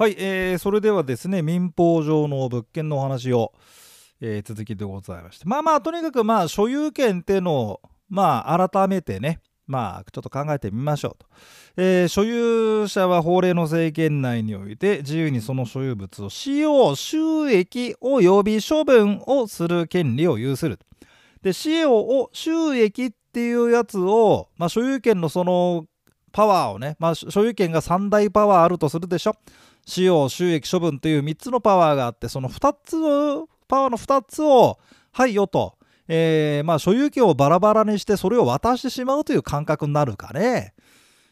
はい、えー、それではですね、民法上の物件のお話を、えー、続きでございまして。まあまあ、とにかくまあ、所有権っていうのを、まあ、改めてね、まあ、ちょっと考えてみましょうと。えー、所有者は法令の制限内において自由にその所有物を使用、収益及び処分をする権利を有する。で、使用を収益っていうやつを、まあ、所有権のそのパワーをね、まあ、所有権が3大パワーあるとするでしょ。使用、収益、処分という3つのパワーがあって、その2つを、パワーの2つを、はいよと、えー、まあ、所有権をバラバラにして、それを渡してしまうという感覚になるかね。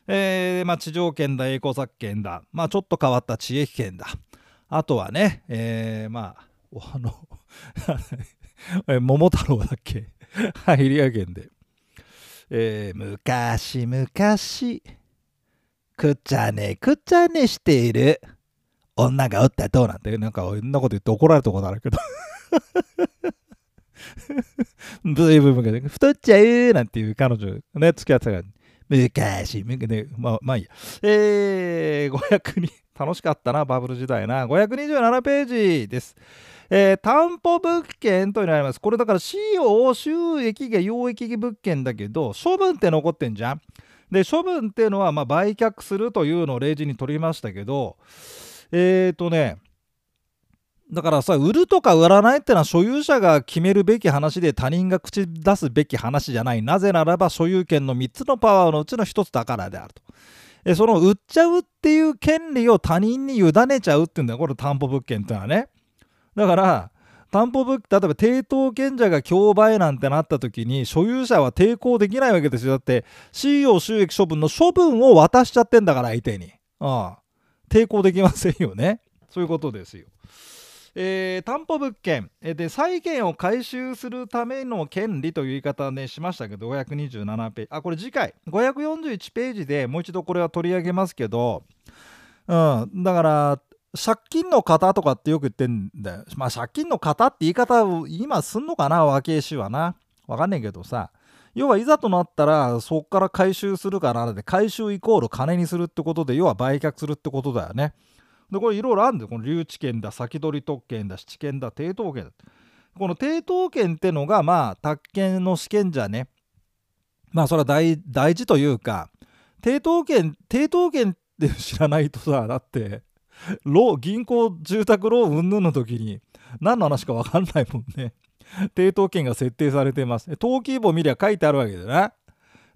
えー、まあ、地上権だ、栄光作権だ、まあ、ちょっと変わった地域権だ。あとはね、えー、まあ、あの 桃太郎だっけ？はい、リア県で。えー、昔々、くちゃねくちゃねしている女がおったとなんて、なんか、こんなこと言って怒られたことあるけど。ブイブイブイ太っちゃうなんていう彼女ね、付き合ってたから、昔、ね、まあ、まあいいや。えー、500人、楽しかったな、バブル時代な。527ページです。えー、担保物件というのがあります。これだから使用、収益が用益物件だけど、処分って残ってんじゃん。で、処分っていうのは、まあ、売却するというのを例示に取りましたけど、えっ、ー、とね、だからさ、売るとか売らないってのは所有者が決めるべき話で他人が口出すべき話じゃない。なぜならば所有権の3つのパワーのうちの1つだからであると。えその売っちゃうっていう権利を他人に委ねちゃうっていうんだよ。これ担保物件ってのはね。だから、担保物件例えば抵当権者が競売なんてなった時に所有者は抵抗できないわけですよだって CEO 収益処分の処分を渡しちゃってんだから相手にああ抵抗できませんよね。そういうことですよ。えー、担保物件。で債権を回収するための権利という言い方ねしましたけど527ページ。あこれ次回。541ページでもう一度これは取り上げますけど、うん、だから借金の方とかってよく言ってんだよ。まあ借金の方って言い方を今すんのかな？和慶氏はな。わかんねえけどさ。要はいざとなったらそっから回収するからで回収イコール金にするってことで要は売却するってことだよね。でこれいろいろあるんだよ。この留置権だ先取り特権だ七権だ抵当権だ。この抵当権ってのがまあ宅建の試験じゃねまあそれは大大事というか抵当権抵当権って知らないとさだってロ銀行住宅ローン云々の時に何の話か分かんないもんね。抵当権が設定されてます。登記簿見りゃ書いてあるわけだな。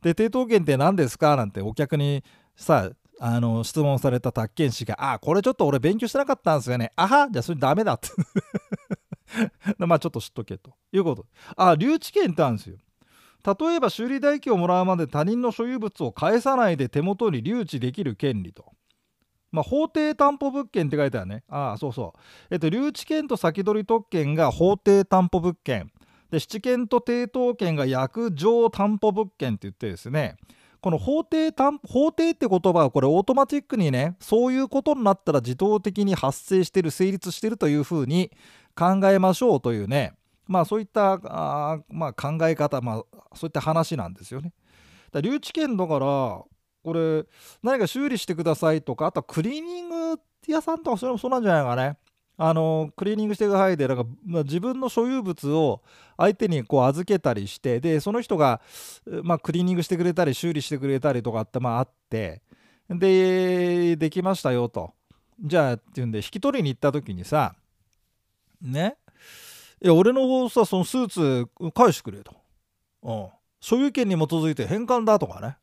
で、抵当権って何ですか？なんてお客にさ、あの質問された宅建士が、あ、これちょっと俺勉強してなかったんですよね。あは、じゃあそれダメだって。まあちょっと知っとけということ。あ、留置権ってあるんですよ。例えば修理代金をもらうまで他人の所有物を返さないで手元に留置できる権利と。まあ、法定担保物権って書いてあるね。ああ、そうそう。えっと、留置権と先取特権が法定担保物権。で、質権と抵当権が約定担保物権って言ってですね、この法定担法定って言葉はこれオートマチックにね、そういうことになったら自動的に発生してる、成立してるというふうに考えましょうというね、まあそういったあ、まあ、考え方、まあそういった話なんですよね。だ留置権だからこれ何か修理してくださいとかあとはクリーニング屋さんとかそれもそうなんじゃないかね。あのクリーニングしてくださいでなんか、まあ、自分の所有物を相手にこう預けたりしてでその人が、まあ、クリーニングしてくれたり修理してくれたりとかってまああってでできましたよと。じゃあっていうんで引き取りに行った時にさねいや俺のさそのスーツ返してくれと、うん、所有権に基づいて返還だとかね。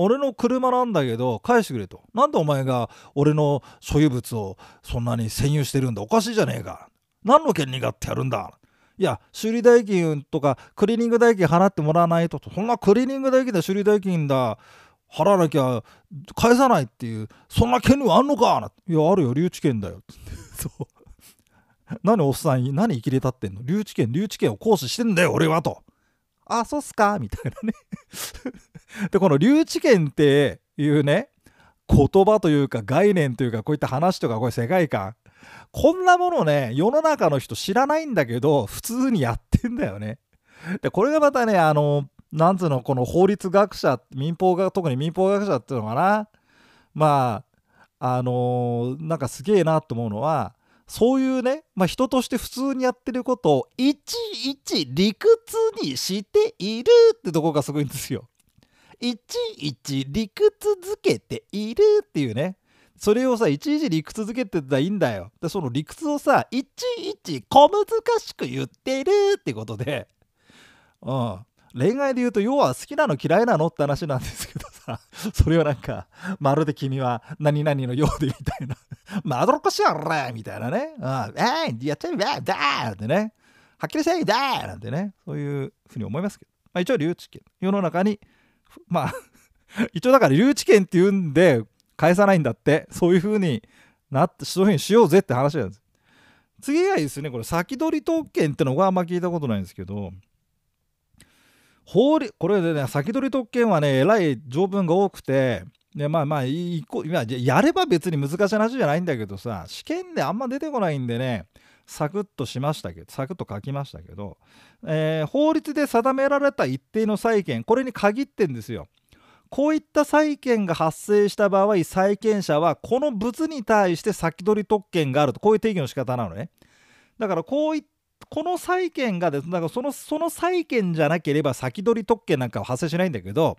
俺の車なんだけど返してくれと。なんでお前が俺の所有物をそんなに占有してるんだ？おかしいじゃねえか。何の権利があってやるんだ？いや、修理代金とかクリーニング代金払ってもらわないと、そんなクリーニング代金だ、修理代金だ、払わなきゃ返さないっていう、そんな権利はあんのか？いや、あるよ、留置権だよ。そう。何おっさん、何生きれたってんの？留置権、留置権を行使してんだよ、俺はと。あ、そうっすか？みたいなね で、この留置権っていうね、言葉というか概念というかこういった話とかこういう世界観。こんなものね、世の中の人知らないんだけど、普通にやってんだよね。で、これがまたね、あの、なんつうの、この法律学者、民法が、特に民法学者っていうのかな。まあ、あのー、なんかすげえなと思うのはそういうね、まあ、人として普通にやってることをいちいち理屈にしているってとこがすごいんですよ。いちいち理屈づけているっていうね。それをさ、いちいち理屈づけてたらいいんだよ。で、その理屈をさ、いちいち小難しく言ってるってことで、うん。恋愛で言うと、要は好きなの嫌いなのって話なんですけどさ、それをなんか、まるで君は何々のようでみたいな、まどろっこしやろみたいなね、うん、えい、やっちゃえばだーってね、はっきりせいだーなんてね、そういうふうに思いますけど、まあ、一応、留置権、世の中に、まあ一応だから留置権って言うんで、返さないんだって、そういうふうになって、そういうふうにしようぜって話なんです。次がいいですね、これ、先取り特権ってのがあんま聞いたことないんですけど、法律これでね先取り特権はねえらい条文が多くてでまあまあいこやれば別に難しい話じゃないんだけどさ試験であんま出てこないんでねサクッとしましたけどサクッと書きましたけど、えー、法律で定められた一定の債権これに限ってんですよ。こういった債権が発生した場合債権者はこの物に対して先取り特権があるとこういう定義の仕方なのね。だからこういこの債権がですだからそのその債権じゃなければ先取り特権なんかは発生しないんだけど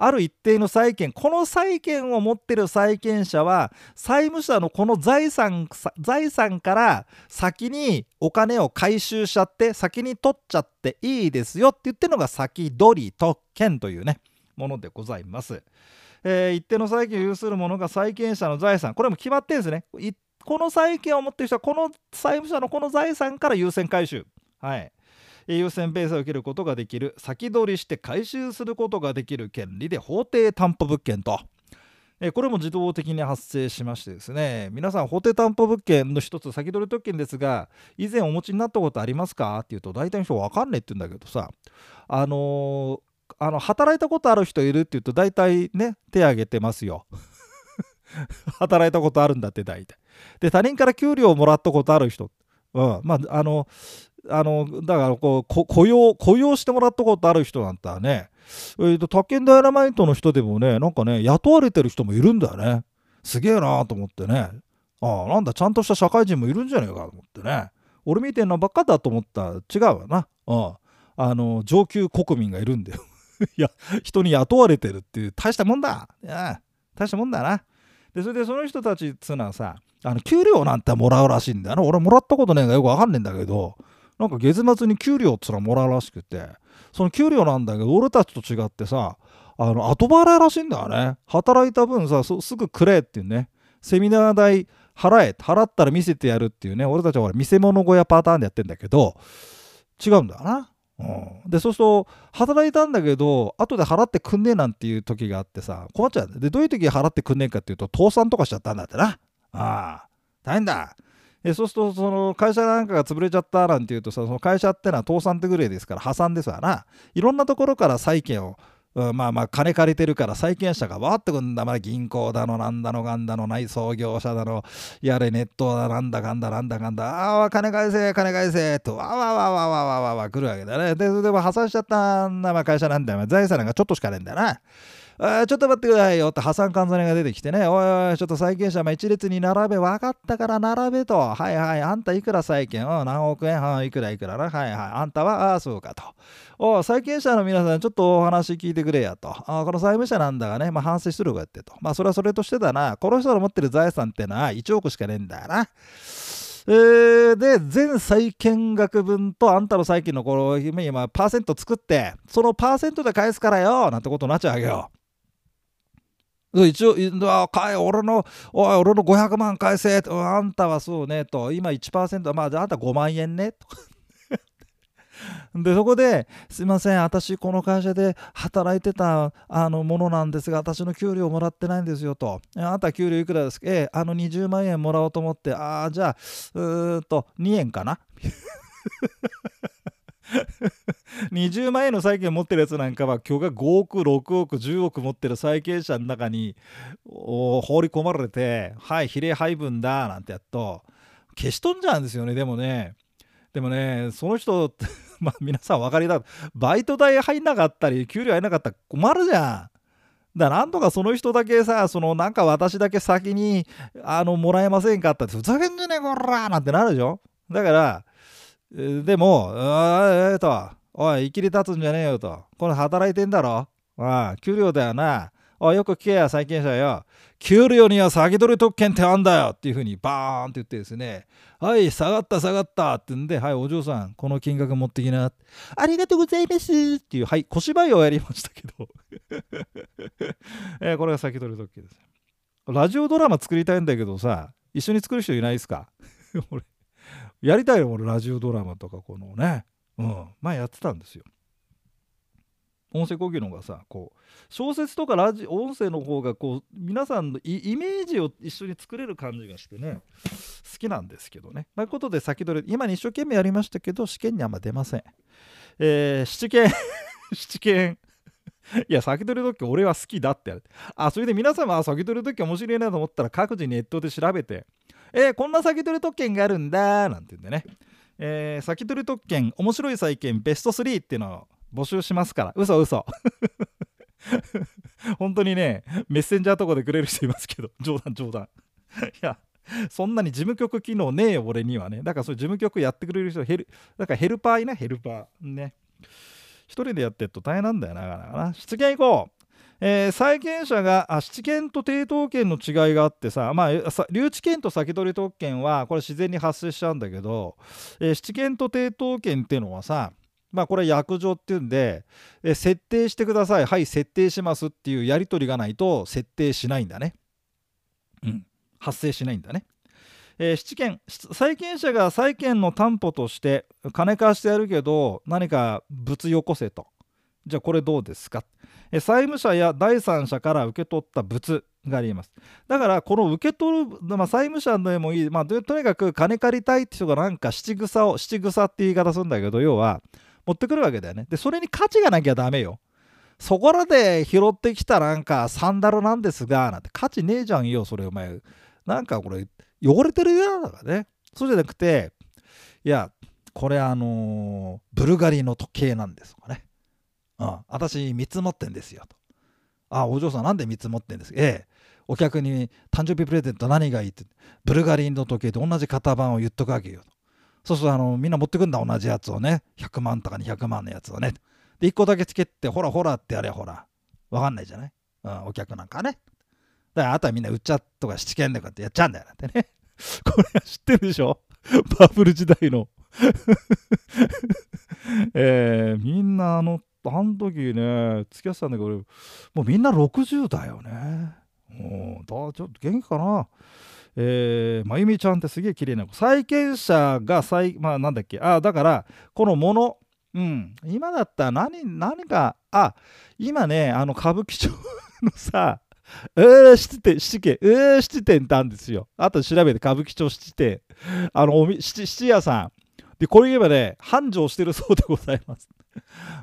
ある一定の債権この債権を持ってる債権者は債務者のこの財産財産から先にお金を回収しちゃって先に取っちゃっていいですよって言ってるのが先取り特権というねものでございます。えー、一定の債権を有する者が債権者の財産これも決まってるんですね。この債権を持ってる人はこの債務者のこの財産から優先回収、はい、優先ペースを受けることができる先取りして回収することができる権利で法定担保物件と。これも自動的に発生しましてですね皆さん法定担保物件の一つ先取り特権ですが以前お持ちになったことありますかって言うと大体の人分かんねえって言うんだけどさあのー、あの働いたことある人いるって言うと大体ね手挙げてますよ。働いたことあるんだって大体。で他人から給料をもらったことある人、うん、まああのあのだからこう雇用雇用してもらったことある人なんてね。えーと、宅建ダイナマイトの人でもねなんかね雇われてる人もいるんだよね。すげえなと思ってね。ああなんだちゃんとした社会人もいるんじゃねえかと思ってね。俺見てんのばっかだと思った。ら違うわな。ああ。の上級国民がいるんだよ。いや人に雇われてるっていう大したもんだ。いや大したもんだな。でそれでその人たちっつうのはさあの給料なんてもらうらしいんだよな。俺もらったことねえがよくわかんねえんだけど。なんか月末に給料っつうのもらうらしくて。その給料なんだけど俺たちと違ってさあの後払いらしいんだよね。働いた分さすぐくれっていうね。セミナー代払え払ったら見せてやるっていうね。俺たちは見せ物小屋パターンでやってんだけど違うんだよな。うん、でそうすると働いたんだけど後で払ってくんねえなんていう時があってさ困っちゃうでどういう時払ってくんねえかっていうと倒産とかしちゃったんだってな。ああ。大変だ。えそうするとその会社なんかが潰れちゃったなんていうとさその会社ってのは倒産ってぐらいですから破産ですわな。いろんなところから債権をうん、まあまあ金借りてるから債権者がわってくんだ、まあ、銀行だのなんだのがんだの内装業者だのやれネットだなんだかんだなんだかんだああ金返せ金返せとわわわわわわわわ来るわけだね。ででも破産しちゃったんだ、まあ、会社なんだよ。財産がちょっとしかねえんだよな。あちょっと待ってくださいよって破産関西が出てきてね、おいおい、ちょっと債権者、まあ、一列に並べ、分かったから並べと、はいはい、あんたいくら債権、うん、何億円、うん、いくらいくらな、はいはい、あんたは、ああ、そうかと。お債権者の皆さん、ちょっとお話聞いてくれやと。あこの債務者なんだがね、まあ、反省出力やってと。まあ、それはそれとしてだな、この人の持ってる財産ってのは1億しかねえんだよな。えー、で、全債権額分とあんたの債権のこの今、パーセント作って、そのパーセントで返すからよ、なんてことになっちゃうわけよ。一応、かい俺の、おい、俺の500万返せ、あんたはそうね、と、今1%、まあ、じゃああんた5万円ね、と。でそこで「すいません私この会社で働いてたあのものなんですが私の給料もらってないんですよ」と「あなた給料いくらですか?」ええあの20万円もらおうと思ってああじゃあうーんと2円かな？20万円の債権持ってるやつなんかは今日が5億6億10億持ってる債権者の中に放り込まれてはい比例配分だなんてやっと消し飛んじゃうんですよねでもね。でもねその人 まあ皆さん分かりだ。バイト代入んなかったり給料入んなかったら困るじゃん。だなんとかその人だけさ、そのなんか私だけ先にあのもらえませんかって、ふざけんじゃねえこらなんてなるでしょ。だから、でも、ええと、おい、生きり立つんじゃねえよと。これ働いてんだろ?ああ、給料だよな。おい、よく聞けや、債権者よ。給料には先取り特権ってあんだよっていうふうにバーンって言ってですね、はい、下がった下がったってんで、はい、お嬢さん、この金額持ってきな。ありがとうございますっていう、はい、小芝居をやりましたけど えー、これが先取り特権です。ラジオドラマ作りたいんだけどさ、一緒に作る人いないですか?俺、やりたいよ、俺、ラジオドラマとか、このね。うん、前やってたんですよ。音声呼吸の方がさこう小説とかラジ音声の方がこう皆さんのイメージを一緒に作れる感じがしてね好きなんですけどね。ということで先取り今に一生懸命やりましたけど試験にあんま出ません。えー、七剣 七剣 いや、先取り時俺は好きだってやる。あ、それで皆様は先取り時面白いなと思ったら各自ネットで調べて、えー、こんな先取り特権があるんだなんて言うんでね。えー、先取り特権、面白い債券ベスト3っていうのを募集しますから。嘘嘘。本当にね、メッセンジャーとかでくれる人いますけど、冗談冗談。いや、そんなに事務局機能ねえよ、俺にはね。だからそういう事務局やってくれる人、ヘル、だからヘルパーいな、ヘルパー。ね。一人でやってると大変なんだよな、かなかな。出現行こう。えー、債権者があ七権と抵当権の違いがあってさ、まあ、留置権と先取り特権はこれ自然に発生しちゃうんだけど、えー、七権と抵当権っていうのはさまあこれ約定っていうんで、えー、設定してくださいはい設定しますっていうやり取りがないと設定しないんだね。うん発生しないんだね。えー、七権債権者が債権の担保として金貸してやるけど何か物よこせとじゃあこれどうですか？債務者や第三者から受け取った物があります。だからこの受け取る、まあ、債務者でもいい、まあ、とにかく金借りたいって人がなんか七草を七草って言い方するんだけど要は持ってくるわけだよね。でそれに価値がなきゃダメよ。そこらで拾ってきたなんかサンダルなんですがなんて価値ねえじゃんよそれお前なんかこれ汚れてるよだからねそうじゃなくていやこれあのー、ブルガリの時計なんですとかねうん、私3つ持ってんですよと。あ、お嬢さんなんで3つ持ってんですか？ええ、お客に誕生日プレゼント何がいいって、ブルガリの時計と同じ型番を言っとくわけよ。そうするとあのみんな持ってくんだ同じやつをね、100万とか200万のやつをね。で、1個だけつけて、ほらほらってやれほら。わかんないじゃない、うん、お客なんかね。だからあとはみんな売っちゃとか七軒でこうやってやっちゃうんだよなんてね。これは知ってるでしょ？バブル時代の えー、みんなあのあの時ね、付き合ってたんだけど、もうみんな60だよね。もうだちょっと元気かな？えー、まゆみちゃんってすげえ綺麗な子。債権者が債、まあなんだっけ、あだから、このもの、うん、今だったら何、何か、あ、今ね、あの歌舞伎町のさ、えー、七店、七軒、えー、七店ってあるんですよ。あと調べて歌舞伎町七店。あの、おみ七七屋さん。で、これ言えばね、繁盛してるそうでございます。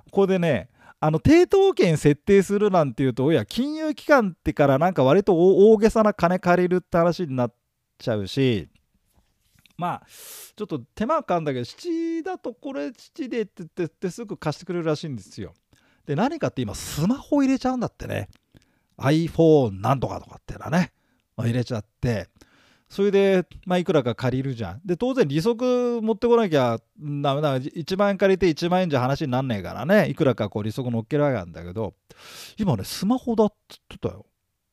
ここでね、あの、抵当権設定するなんていうと、いや、金融機関ってからなんか割と大げさな金借りるって話になっちゃうし、まあ、ちょっと手間かかんだけど、七だとこれ七でって言ってすぐ貸してくれるらしいんですよ。で、何かって今、スマホ入れちゃうんだってね。iPhone なんとかとかってのはね、入れちゃって、それで、まあ、いくらか借りるじゃん。で、当然利息持ってこなきゃダメだ。1万円借りて1万円じゃ話になんねえからね。いくらかこう利息乗っけられるんだけど、今ね、スマホだって言ってたよ。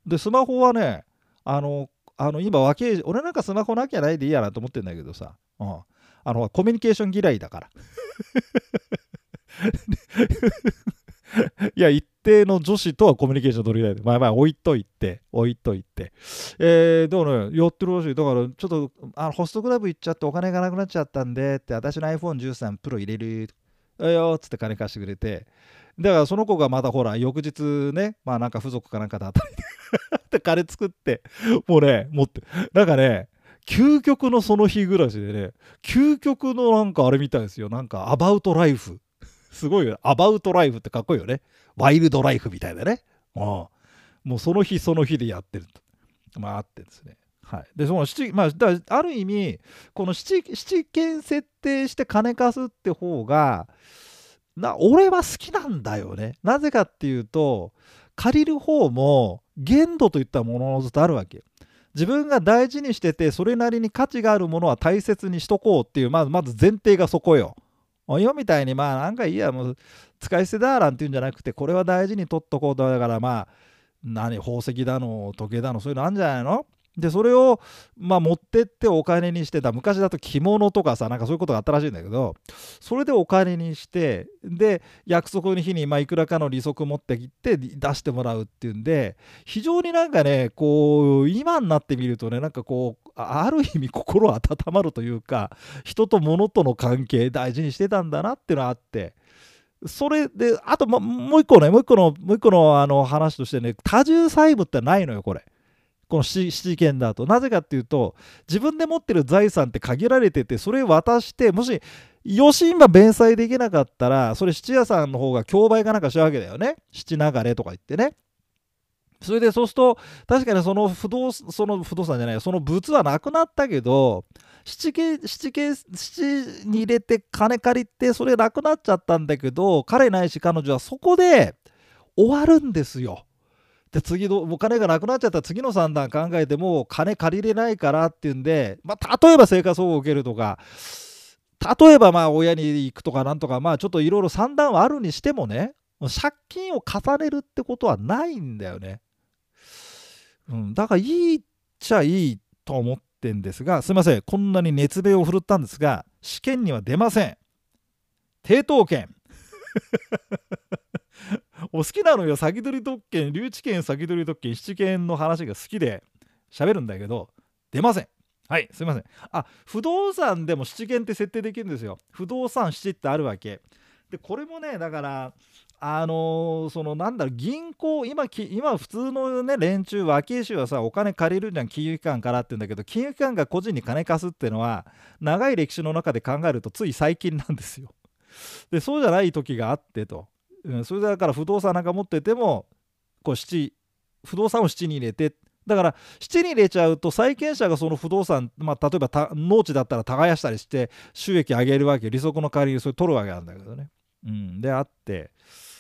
で、スマホはね、あの、あの今若い、俺なんかスマホなきゃないでいいやなと思ってんだけどさ、うん、あの、コミュニケーション嫌いだから。いや、一定の女子とはコミュニケーション取りたい。まあまあ、置いといて、置いといて。えー、どうね、や？ってるらしい。だから、ちょっと、あのホストクラブ行っちゃってお金がなくなっちゃったんで、って、私の iPhone13 Pro 入れる。えーよ、つって金貸してくれて。だから、その子がまたほら、翌日ね、まあなんか付属かなんかで働いて、で、金作って、もうね、持って、なんかね、究極のその日暮らしでね、究極のなんかあれみたいですよ。なんか、アバウトライフ。すごいよ。アバウトライフってかっこいいよね。ワイルドライフみたいなね。うん、もうその日その日でやってると。まああってですね。はい、でその七、まあ、だある意味この七七件設定して金貸すって方がな俺は好きなんだよね。なぜかっていうと借りる方も限度といったもののずっとあるわけ自分が大事にしててそれなりに価値があるものは大切にしとこうっていうまずまず前提がそこよ。今みたいにまあなんかいいや。もう使い捨てだなんていうんじゃなくてこれは大事に取っとこうと。だからまあ何宝石だの時計だのそういうのあるんじゃないの？でそれを、まあ、持ってってお金にしてた昔だと着物とかさなんかそういうことがあったらしいんだけどそれでお金にしてで約束の日にまあいくらかの利息持ってきて出してもらうっていうんで非常になんかねこう今になってみるとねなんかこうある意味心温まるというか人と物との関係大事にしてたんだなっていうのがあって。それであともう一個ねもう一個のもう一個のあの話としてね多重債務ってないのよこれ。この七事件だとなぜかっていうと自分で持ってる財産って限られててそれ渡してもし余震が弁済できなかったらそれ質屋さんの方が競売かなんかしたわけだよね七流れとか言ってねそれでそうすると確かにその不動その不動産じゃないその物はなくなったけど七系七系七に入れて金借りてそれなくなっちゃったんだけど彼ないし彼女はそこで終わるんですよ。で次のお金がなくなっちゃったら次の算段考えても金借りれないからっていうんで、まあ、例えば生活保護を受けるとか例えばまあ親に行くとかなんとかまあちょっといろいろ算段はあるにしてもね借金を重ねるってことはないんだよね。うん、だからいいっちゃいいと思ってんですがすいません。こんなに熱弁を振るったんですが試験には出ません。抵当権お好きなのよ。先取り特権留置権先取り特権七権の話が好きで喋るんだけど出ません。はいすいません。あ不動産でも七権って設定できるんですよ。不動産七ってあるわけ。でこれもねだからあのー、そのなんだろう銀行今今普通のね連中若い衆はさお金借りるじゃん金融機関からって言うんだけど金融機関が個人に金貸すっていうのは長い歴史の中で考えるとつい最近なんですよ。でそうじゃない時があってと。うん、それだから不動産なんか持っててもこう七不動産を七に入れて。だから七に入れちゃうと債権者がその不動産、まあ、例えば農地だったら耕したりして収益上げるわけ利息の代わりにそれ取るわけなんだけどね。うん、であって。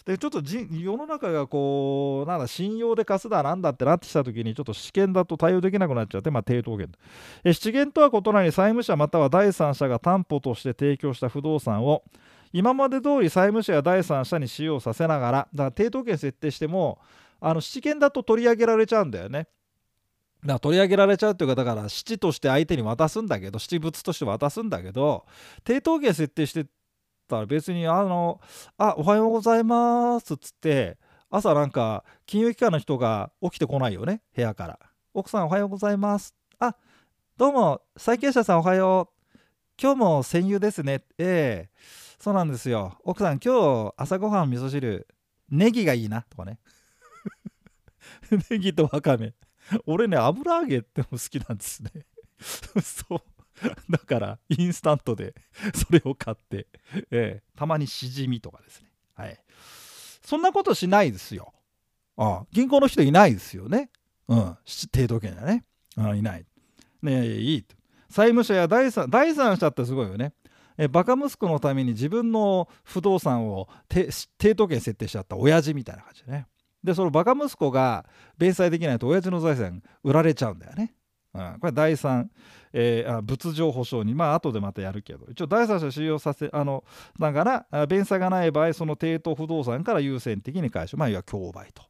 でちょっと世の中がこうなんだ信用で貸すだなんだってなってきた時にちょっと試験だと対応できなくなっちゃって、まあ、抵当権え七元とは異なり債務者または第三者が担保として提供した不動産を今まで通り債務者や第三者に使用させながらだから抵当権設定してもあの七権だと取り上げられちゃうんだよね。だから取り上げられちゃうっていうかだから七として相手に渡すんだけど七物として渡すんだけど抵当権設定してたら別にあの「あおはようございます」っつって朝なんか金融機関の人が起きてこないよね部屋から「奥さんおはようございます」あどうも債権者さんおはよう。今日も戦友ですねええそうなんですよ。奥さん今日朝ごはん味噌汁ネギがいいなとかね。ネギとわかめ。俺ね油揚げっても好きなんですね。そう だからインスタントで それを買って、えー、たまにしじみとかですね。はい。そんなことしないですよ。ああ銀行の人いないですよね。うん。抵当権だね。あいない。ねいい。債務者や第三第三者ってすごいよね。えバカ息子のために自分の不動産を抵当権設定しちゃった親父みたいな感じでね。でそのバカ息子が弁済できないと親父の財産売られちゃうんだよね、うん、これ第3、えー、仏情保証にまあ後でまたやるけど。一応第三者使用させあのだから弁済がない場合その抵当不動産から優先的に回収。まあいわゆる競売と。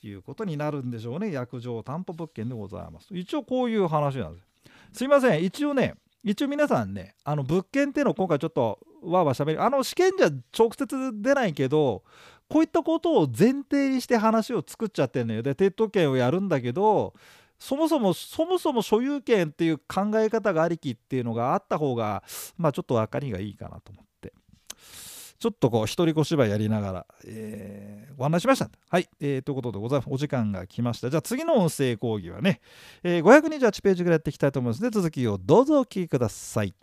いうことになるんでしょうね。約定担保物件でございます。一応こういう話なんです。すいません。一応ね一応皆さんねあの物件っていうのを今回ちょっとわーわーしゃべるあの試験じゃ直接出ないけどこういったことを前提にして話を作っちゃってるのよ。で鉄塔権をやるんだけどそもそもそもそも所有権っていう考え方がありきっていうのがあった方がまあちょっと分かりがいいかなと思って。ちょっとこう一人小芝居やりながら、えー、ご案内しました。はい、えー、ということでございます。お時間が来ました。じゃあ次の音声講義はね、えー、528ページぐらいやっていきたいと思いますので続きをどうぞお聞きください。